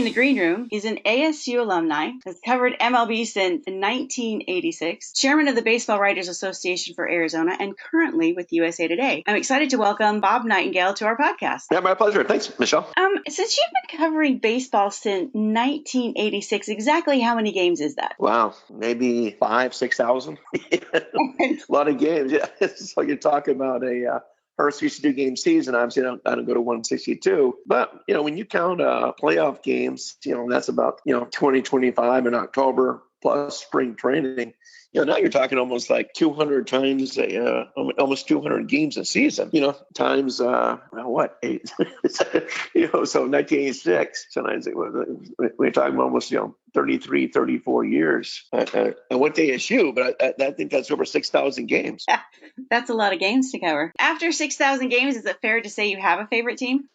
in the green room is an ASU alumni, has covered MLB since 1986, chairman of the Baseball Writers Association for Arizona, and currently with USA Today. I'm excited to welcome Bob Nightingale to our podcast. Yeah, my pleasure. Thanks, Michelle. Um, since you've been covering baseball since 1986, exactly how many games is that? Wow, maybe five, six thousand. a lot of games. Yeah, so you're talking about a uh, or 62 game season. Obviously, I don't, I don't go to 162. But, you know, when you count uh, playoff games, you know, that's about, you know, 2025 in October plus spring training you know, now you're talking almost like 200 times, a, uh, almost 200 games a season, you know, times, uh, what, eight, you know, so 1986, sometimes was, we're talking almost, you know, 33, 34 years. Uh, uh, I went to ASU, but I, I think that's over 6,000 games. that's a lot of games to cover. After 6,000 games, is it fair to say you have a favorite team?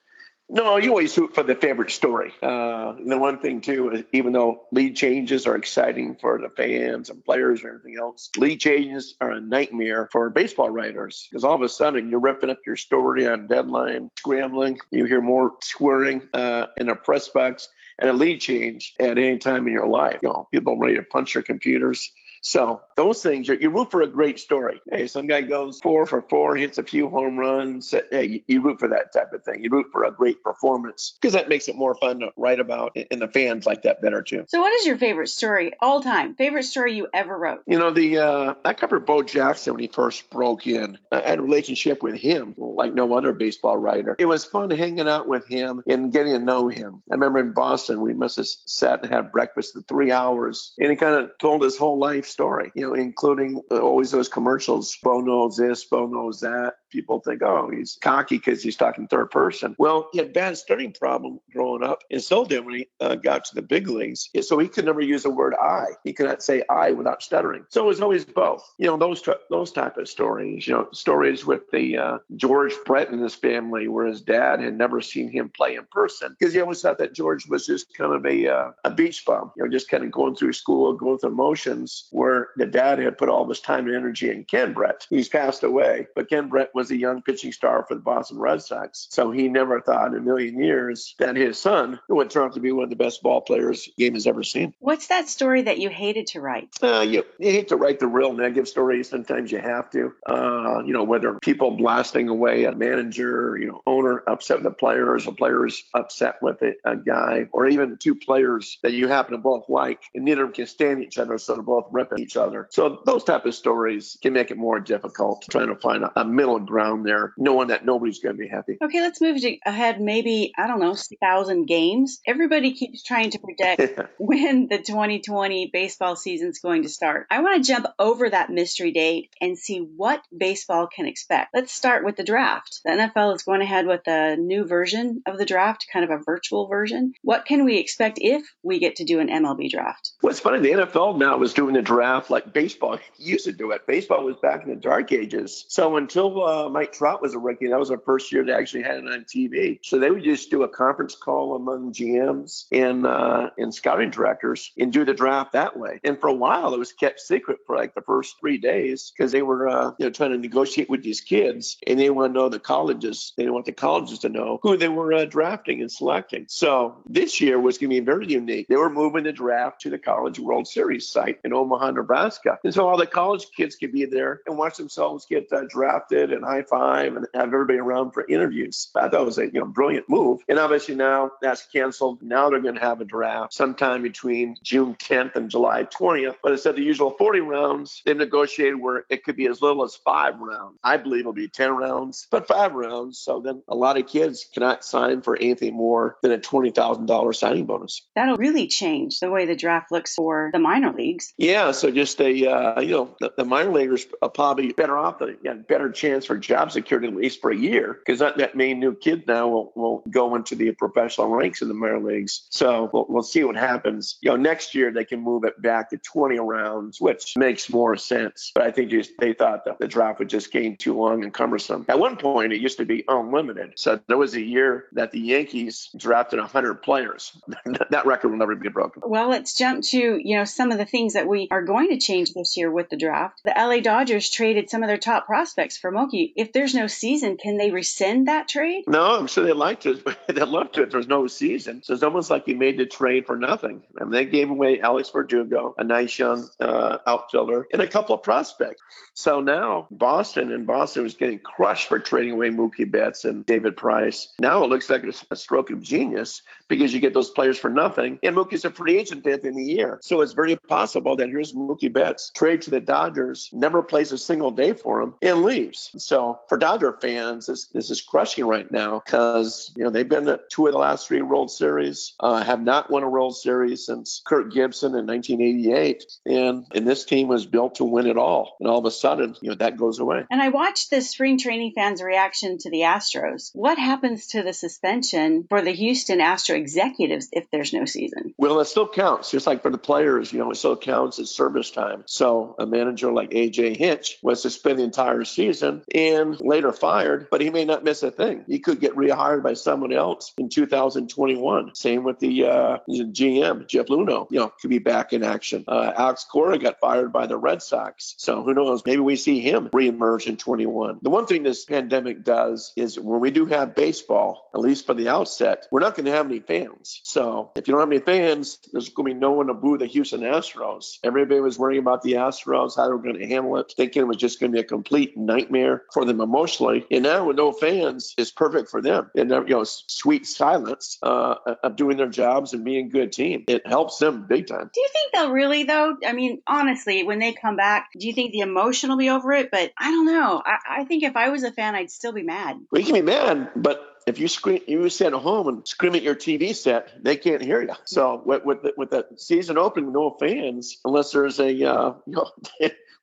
No, you always root for the favorite story. Uh, the one thing too is even though lead changes are exciting for the fans and players and everything else, lead changes are a nightmare for baseball writers because all of a sudden you're ripping up your story on deadline, scrambling. You hear more swearing uh, in the press box and a lead change at any time in your life. You know, people ready to punch their computers. So those things, you root for a great story. Hey, some guy goes four for four, hits a few home runs. Hey, you root for that type of thing. You root for a great performance because that makes it more fun to write about, and the fans like that better too. So, what is your favorite story all time? Favorite story you ever wrote? You know, the uh, I covered Bo Jackson when he first broke in. I had a relationship with him like no other baseball writer. It was fun hanging out with him and getting to know him. I remember in Boston, we must have sat and had breakfast for three hours, and he kind of told his whole life story, you know, including uh, always those commercials. Bo knows this, Bo knows that. People think, oh, he's cocky because he's talking third person. Well, he had bad stuttering problem growing up, and so did when he uh, got to the big leagues. So he could never use the word I. He could not say I without stuttering. So it was always both. You know, those those type of stories. You know, stories with the uh, George Brett and his family, where his dad had never seen him play in person because he always thought that George was just kind of a uh, a beach bum. You know, just kind of going through school, going through motions. Where the dad had put all this time and energy in Ken Brett. He's passed away, but Ken Brett was a young pitching star for the Boston Red Sox. So he never thought in a million years that his son would turn out to be one of the best ball players the game has ever seen. What's that story that you hated to write? Uh, you, you hate to write the real negative stories. Sometimes you have to. Uh, you know, whether people blasting away a manager, you know, owner upset with the players, a players upset with a, a guy, or even two players that you happen to both like, and neither of them can stand each other, so they're both ripping each other. So those type of stories can make it more difficult trying to find a, a middle ground there, knowing that nobody's going to be happy. Okay, let's move ahead. Maybe I don't know, thousand games. Everybody keeps trying to predict when the 2020 baseball season's going to start. I want to jump over that mystery date and see what baseball can expect. Let's start with the draft. The NFL is going ahead with a new version of the draft, kind of a virtual version. What can we expect if we get to do an MLB draft? What's funny, the NFL now is doing the draft like baseball used to do it. Baseball was back in the dark ages. So until uh, Mike Trout was a rookie, that was our first year they actually had it on TV. So they would just do a conference call among GMs and uh, and scouting directors and do the draft that way. And for a while, it was kept secret for like the first three days because they were uh, you know trying to negotiate with these kids and they want to know the colleges. They want the colleges to know who they were uh, drafting and selecting. So this year was going to be very unique. They were moving the draft to the College World Series site in Omaha, Nebraska, and so all the college kids could be there and watch themselves get uh, drafted and high five and have everybody around for interviews. I thought it was a you know brilliant move. And obviously now that's canceled. Now they're going to have a draft sometime between June 10th and July 20th. But instead of the usual 40 rounds, they've negotiated where it could be as little as five rounds. I believe it'll be 10 rounds, but five rounds. So then a lot of kids cannot sign for anything more than a $20,000 signing bonus. That'll really change the way the draft looks for the minor leagues. Yeah. So just a, uh, you know, the, the minor leaguers are probably better off, the yeah, better chance for job security at least for a year because not that main new kid now will, will go into the professional ranks in the minor leagues. So we'll, we'll see what happens. You know, next year they can move it back to 20 rounds, which makes more sense. But I think just, they thought that the draft would just gain too long and cumbersome. At one point, it used to be unlimited. So there was a year that the Yankees drafted 100 players. that record will never be broken. Well, let's jump to, you know, some of the things that we are going to change this year with the draft. The LA Dodgers traded some of their top prospects for Mookie If there's no season, can they rescind that trade? No, I'm sure they'd like to. they'd love to if there's no season. So it's almost like you made the trade for nothing. And they gave away Alex Verdugo, a nice young uh, outfielder, and a couple of prospects. So now Boston and Boston was getting crushed for trading away Mookie Betts and David Price. Now it looks like a stroke of genius because you get those players for nothing. And Mookie's a free agent at the end of the year. So it's very possible that here's Mookie Betts, trade to the Dodgers, never plays a single day for him, and leaves. So for Dodger fans, this, this is crushing right now because, you know, they've been at two of the last three World Series, uh, have not won a World Series since Kirk Gibson in 1988. And, and this team was built to win it all. And all of a sudden, you know, that goes away. And I watched the spring training fans' reaction to the Astros. What happens to the suspension for the Houston Astro executives if there's no season? Well, it still counts, just like for the players, you know, it still counts as service time. So a manager like AJ Hinch was suspended the entire season and later fired, but he may not miss a thing. He could get rehired by someone else in 2021. Same with the uh, GM, Jeff Luhnow, you know, could be back in action. Uh, Alex Cora got fired by the Red Sox. So who knows? Maybe we see him reemerge in 21. The one thing this pandemic does is when we do have baseball, at least for the outset, we're not going to have any fans. So if you don't have any fans, there's going to be no one to boo the Houston Astros. Everybody was worrying about the Astros, how they were going to handle it, thinking it was just going to be a complete nightmare for them emotionally. And now with no fans, it's perfect for them. And you know, sweet silence uh, of doing their jobs and being a good team. It helps them big time. Do you think they'll really though? I mean, honestly, when they come back, do you think the emotion will be over it? But I don't know. I, I think if I was a fan, I'd still be mad. Well, you can be mad, but if you scream, you sit at home and scream at your TV set, they can't hear you. So with with the, with the season open, no fans, unless there's a uh, you know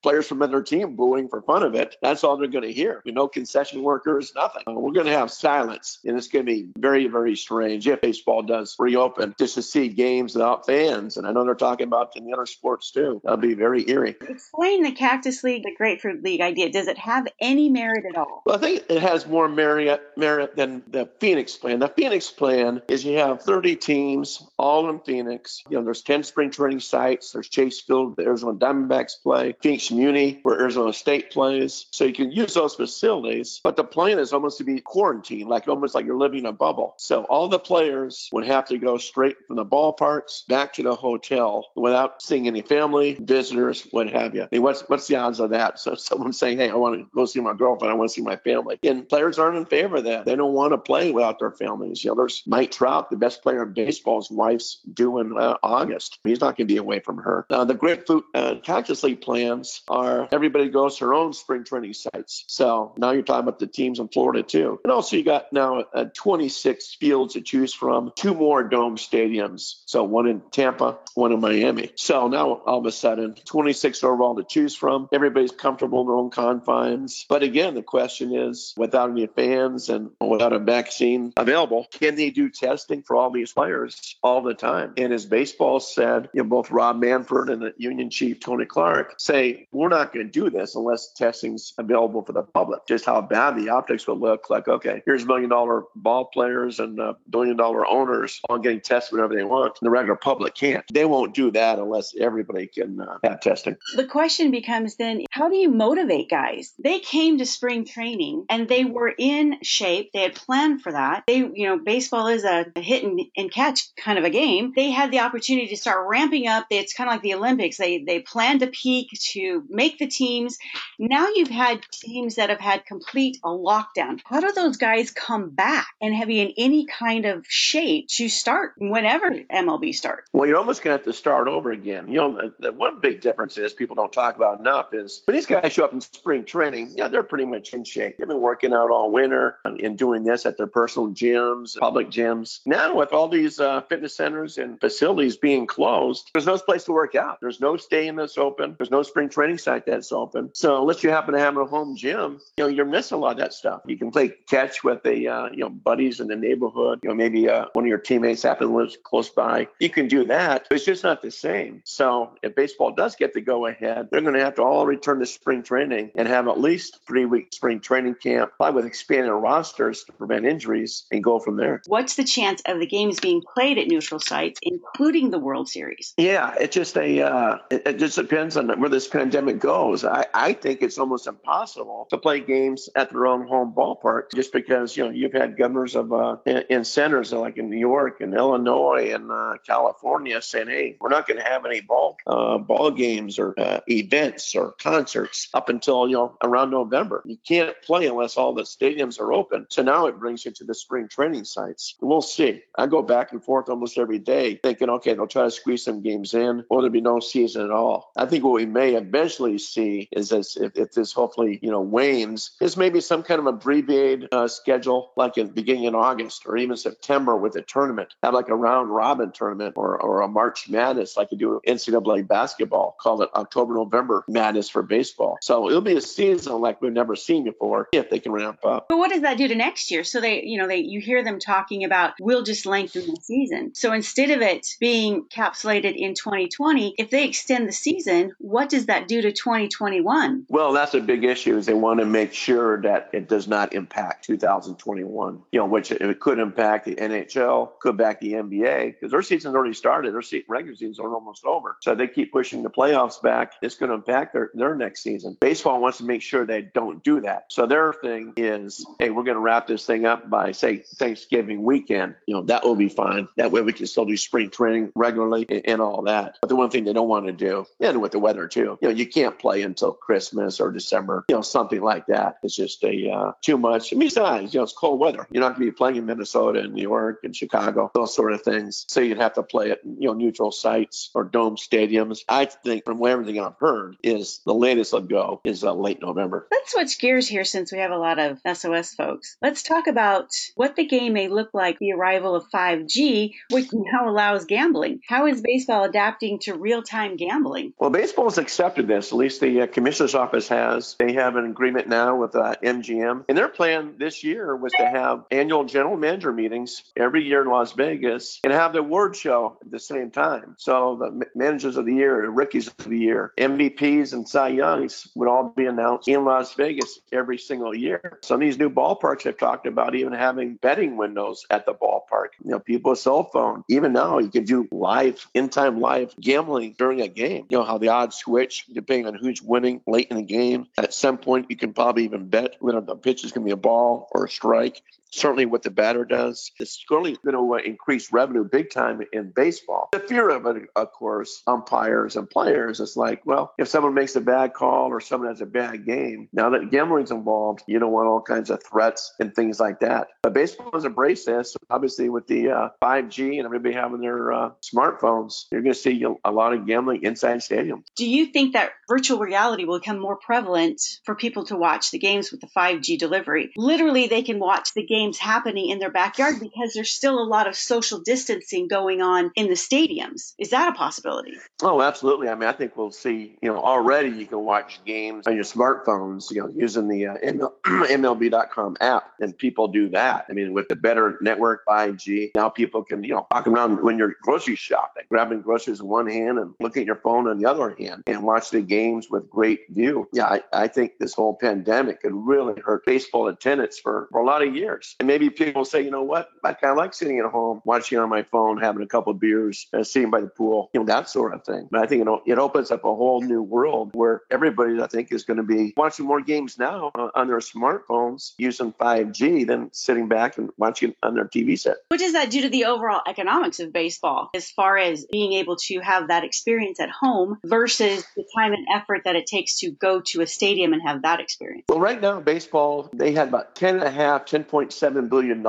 players from another team booing for fun of it. That's all they're going to hear. You know, concession workers, nothing. Uh, we're going to have silence, and it's going to be very, very strange if baseball does reopen just to see games without fans. And I know they're talking about in the other sports too. That'll be very eerie. Explain the Cactus League, the Grapefruit League idea. Does it have any merit at all? Well, I think it has more merit merit than the Phoenix plan. The Phoenix plan is you have 30 teams, all in Phoenix. You know, there's 10 spring training sites. There's Chase Field, the Arizona Diamondbacks play. Phoenix Muni, where Arizona State plays. So you can use those facilities, but the plan is almost to be quarantined, like almost like you're living in a bubble. So all the players would have to go straight from the ballparks back to the hotel without seeing any family, visitors, what have you. I mean, what's what's the odds of that? So someone saying, "Hey, I want to go see my girlfriend. I want to see my family," and players aren't in favor of that. They don't want to play without their families. You know, there's Mike Trout, the best player in baseball's wife's due in uh, August. He's not going to be away from her. The Grapefruit uh, Cactus League plans are everybody goes to their own spring training sites. So now you're talking about the teams in Florida too. And also you got now uh, 26 fields to choose from, two more dome stadiums. So one in Tampa, one in Miami. So now all of a sudden 26 overall to choose from. Everybody's comfortable in their own confines. But again, the question is without any fans and without a vaccine available, can they do testing for all these players all the time? And as baseball said, you know, both Rob Manfred and the union chief Tony Clark say, we're not going to do this unless testing's available for the public. Just how bad the optics would look like, okay, here's million dollar ball players and uh, billion dollar owners on getting tested whenever they want. And The regular public can't. They won't do that unless everybody can uh, have testing. The question becomes then, how do you motivate guys? They came to spring training and they were in shape. They had planned for that. They, you know, baseball is a hit and, and catch kind of a game. They had the opportunity to start ramping up. It's kind of like the Olympics. They they planned to peak to make the teams. Now you've had teams that have had complete a lockdown. How do those guys come back and have you in any kind of shape to start whenever MLB starts? Well, you're almost going to have to start over again. You know, the, the one big difference is people don't talk about enough is when these guys show up in spring training, yeah, they're pretty much in shape. They've been working out all winter and, and doing this at their personal gyms, public gyms. Now, with all these uh, fitness centers and facilities being closed, there's no place to work out. There's no stadium this open. There's no spring training site that's open. So unless you happen to have a home gym, you know, you're missing a lot of that stuff. You can play catch with a, uh, you know, buddies in the neighborhood. You know, maybe uh, one of your teammates happen to live close by. You can do that, but it's just not the same. So if baseball does get the go ahead, they're going to have to all return to spring training and have at least three week spring training camp, probably with expanded rosters to prevent injuries and go from there. What's the chance of the games being played at neutral sites, including the World Series? Yeah, it's just a, uh, it, it just depends on where this pandemic pandemic goes. I, I think it's almost impossible to play games at their own home ballpark just because, you know, you've had governors of uh, in, in centers like in New York and Illinois and uh, California saying, hey, we're not going to have any ball uh, ball games or uh, events or concerts up until, you know, around November. You can't play unless all the stadiums are open. So now it brings you to the spring training sites. We'll see. I go back and forth almost every day thinking, okay, they'll try to squeeze some games in or there'll be no season at all. I think what we may have eventually see is this, if, if this hopefully, you know, wanes, is maybe some kind of abbreviated uh, schedule, like in beginning in August or even September with a tournament, have like a round robin tournament or, or a March Madness like you do NCAA basketball, call it October, November Madness for baseball. So it'll be a season like we've never seen before if they can ramp up. But what does that do to next year? So they, you know, they you hear them talking about we'll just lengthen the season. So instead of it being capsulated in 2020, if they extend the season, what does that do to 2021? Well, that's a big issue. Is they want to make sure that it does not impact 2021. You know, which it could impact the NHL, could impact the NBA because their season's already started. Their regular seasons are almost over. So they keep pushing the playoffs back. It's going to impact their, their next season. Baseball wants to make sure they don't do that. So their thing is, hey, we're going to wrap this thing up by say Thanksgiving weekend. You know, that will be fine. That way we can still do spring training regularly and, and all that. But the one thing they don't want to do, and with the weather too, you know, you can't play until Christmas or December. You know, something like that. It's just a uh, too much. Besides, you know, it's cold weather. You're not going to be playing in Minnesota and New York and Chicago, those sort of things. So you'd have to play at you know neutral sites or dome stadiums. I think from everything I've heard is the latest they'll go is uh, late November. Let's switch gears here since we have a lot of SOS folks. Let's talk about what the game may look like the arrival of 5G, which now allows gambling. How is baseball adapting to real-time gambling? Well, baseball has accepted this. At least the uh, commissioner's office has. They have an agreement now with uh, MGM, and their plan this year was to have annual general manager meetings every year in Las Vegas and have the award show at the same time. So the managers of the year, the rookies of the year, MVPs, and Cy Youngs would all be announced in Las Vegas every single year. Some of these new ballparks have talked about even having betting windows at the ballpark. You know, people with cell phone. Even now, you can do live, in-time live gambling during a game. You know how the odds switch depending on who's winning late in the game. At some point, you can probably even bet whether the pitch is going to be a ball or a strike certainly what the batter does. It's certainly going to uh, increase revenue big time in baseball. The fear of it, of course, umpires and players is like, well, if someone makes a bad call or someone has a bad game, now that gambling's involved, you don't want all kinds of threats and things like that. But baseball has embraced this. Obviously, with the uh, 5G and everybody having their uh, smartphones, you're going to see a lot of gambling inside stadiums. Do you think that virtual reality will become more prevalent for people to watch the games with the 5G delivery? Literally, they can watch the game games happening in their backyard because there's still a lot of social distancing going on in the stadiums. Is that a possibility? Oh, absolutely. I mean, I think we'll see, you know, already you can watch games on your smartphones, you know, using the uh, MLB.com app, and people do that. I mean, with the better network 5G, now people can, you know, walk around when you're grocery shopping, grabbing groceries in one hand and looking at your phone on the other hand and watch the games with great view. Yeah, I, I think this whole pandemic could really hurt baseball attendance for, for a lot of years. And maybe people say, you know what, I kind of like sitting at home, watching on my phone, having a couple of beers, uh, sitting by the pool, you know, that sort of thing. But I think it opens up a whole new world where everybody, I think, is going to be watching more games now uh, on their smartphones using 5G than sitting back and watching on their TV set. What does that do to the overall economics of baseball as far as being able to have that experience at home versus the time and effort that it takes to go to a stadium and have that experience? Well, right now, baseball, they had about 10 and a half, 10.7 $7 billion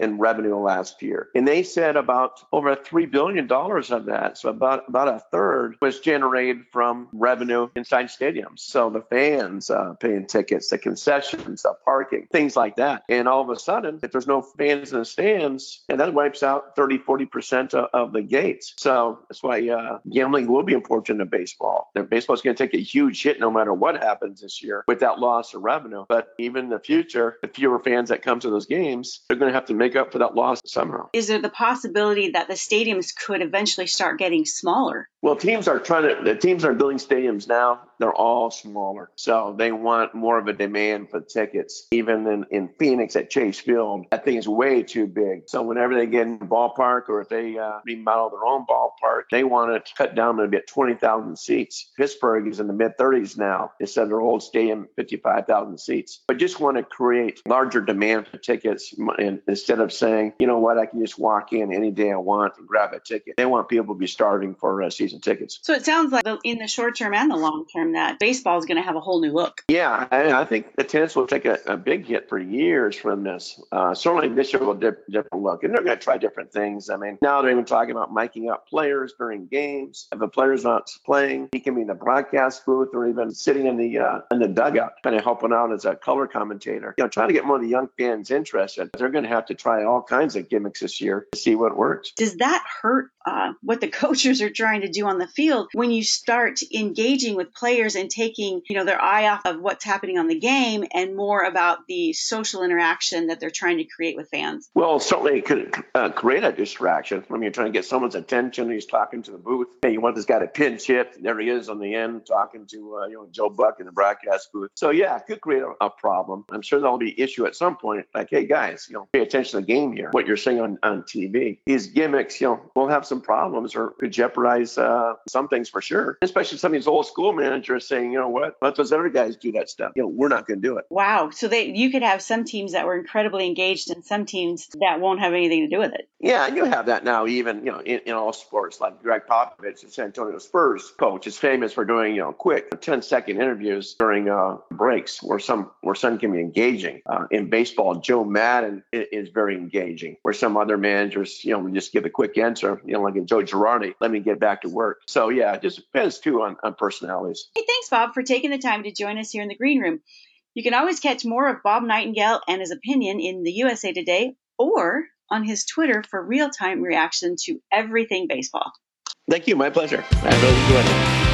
in revenue last year. And they said about over $3 billion of that, so about, about a third, was generated from revenue inside stadiums. So the fans uh, paying tickets, the concessions, the parking, things like that. And all of a sudden, if there's no fans in the stands, and that wipes out 30, 40% of, of the gates. So that's why uh, gambling will be important in baseball. Baseball is going to take a huge hit no matter what happens this year with that loss of revenue. But even in the future, the fewer fans that come to those games, games, they're going to have to make up for that loss somehow. Is there the possibility that the stadiums could eventually start getting smaller? Well, teams are trying to, the teams are building stadiums now. They're all smaller. So they want more of a demand for tickets. Even in, in Phoenix at Chase Field, that thing is way too big. So whenever they get in the ballpark or if they uh, remodel their own ballpark, they want to cut down maybe at 20,000 seats. Pittsburgh is in the mid 30s now instead of their old stadium, 55,000 seats. But just want to create larger demand for tickets and instead of saying, you know what, I can just walk in any day I want and grab a ticket. They want people to be starving for a season tickets. So it sounds like in the short term and the long term that baseball is going to have a whole new look. Yeah, I, I think the tennis will take a, a, big hit for years from this. Uh, certainly this year will dip, different look, and they're going to try different things. I mean, now they're even talking about miking up players during games. If a player's not playing, he can be in the broadcast booth or even sitting in the uh, in the dugout, kind of helping out as a color commentator. You know, trying to get more of the young fans interested. They're going to have to try all kinds of gimmicks this year to see what works. Does that hurt uh, what the coaches are trying to do on the field when you start engaging with players and taking you know their eye off of what's happening on the game and more about the social interaction that they're trying to create with fans? Well certainly it could uh, create a distraction. I mean, you're trying to get someone's attention he's talking to the booth. Hey you want this guy to pinch hit? There he is on the end talking to uh, you know joe buck in the broadcast booth. So yeah it could create a, a problem. I'm sure there'll be issue at some point like hey guys you know pay attention to the game here what you're seeing on, on tv these gimmicks you know will have some problems or could jeopardize uh, some things for sure. Especially some of these old school managers saying, you know what, let those other guys do that stuff. You know, we're not going to do it. Wow. So they you could have some teams that were incredibly engaged and some teams that won't have anything to do with it. Yeah, and you have that now even, you know, in, in all sports. Like Gregg Popovich, the San Antonio Spurs coach, is famous for doing, you know, quick 10 second interviews during uh, breaks where some where some can be engaging. Uh, in baseball, Joe Maddon is very engaging. Where some other managers, you know, just give a quick answer, you know, like in Joe Girardi, let me get back to work. So yeah, it just depends too on, on personalities. Hey, thanks, Bob, for taking the time to join us here in the green room. You can always catch more of Bob Nightingale and his opinion in the USA Today or on his Twitter for real time reaction to everything baseball. Thank you. My pleasure. I really enjoyed it.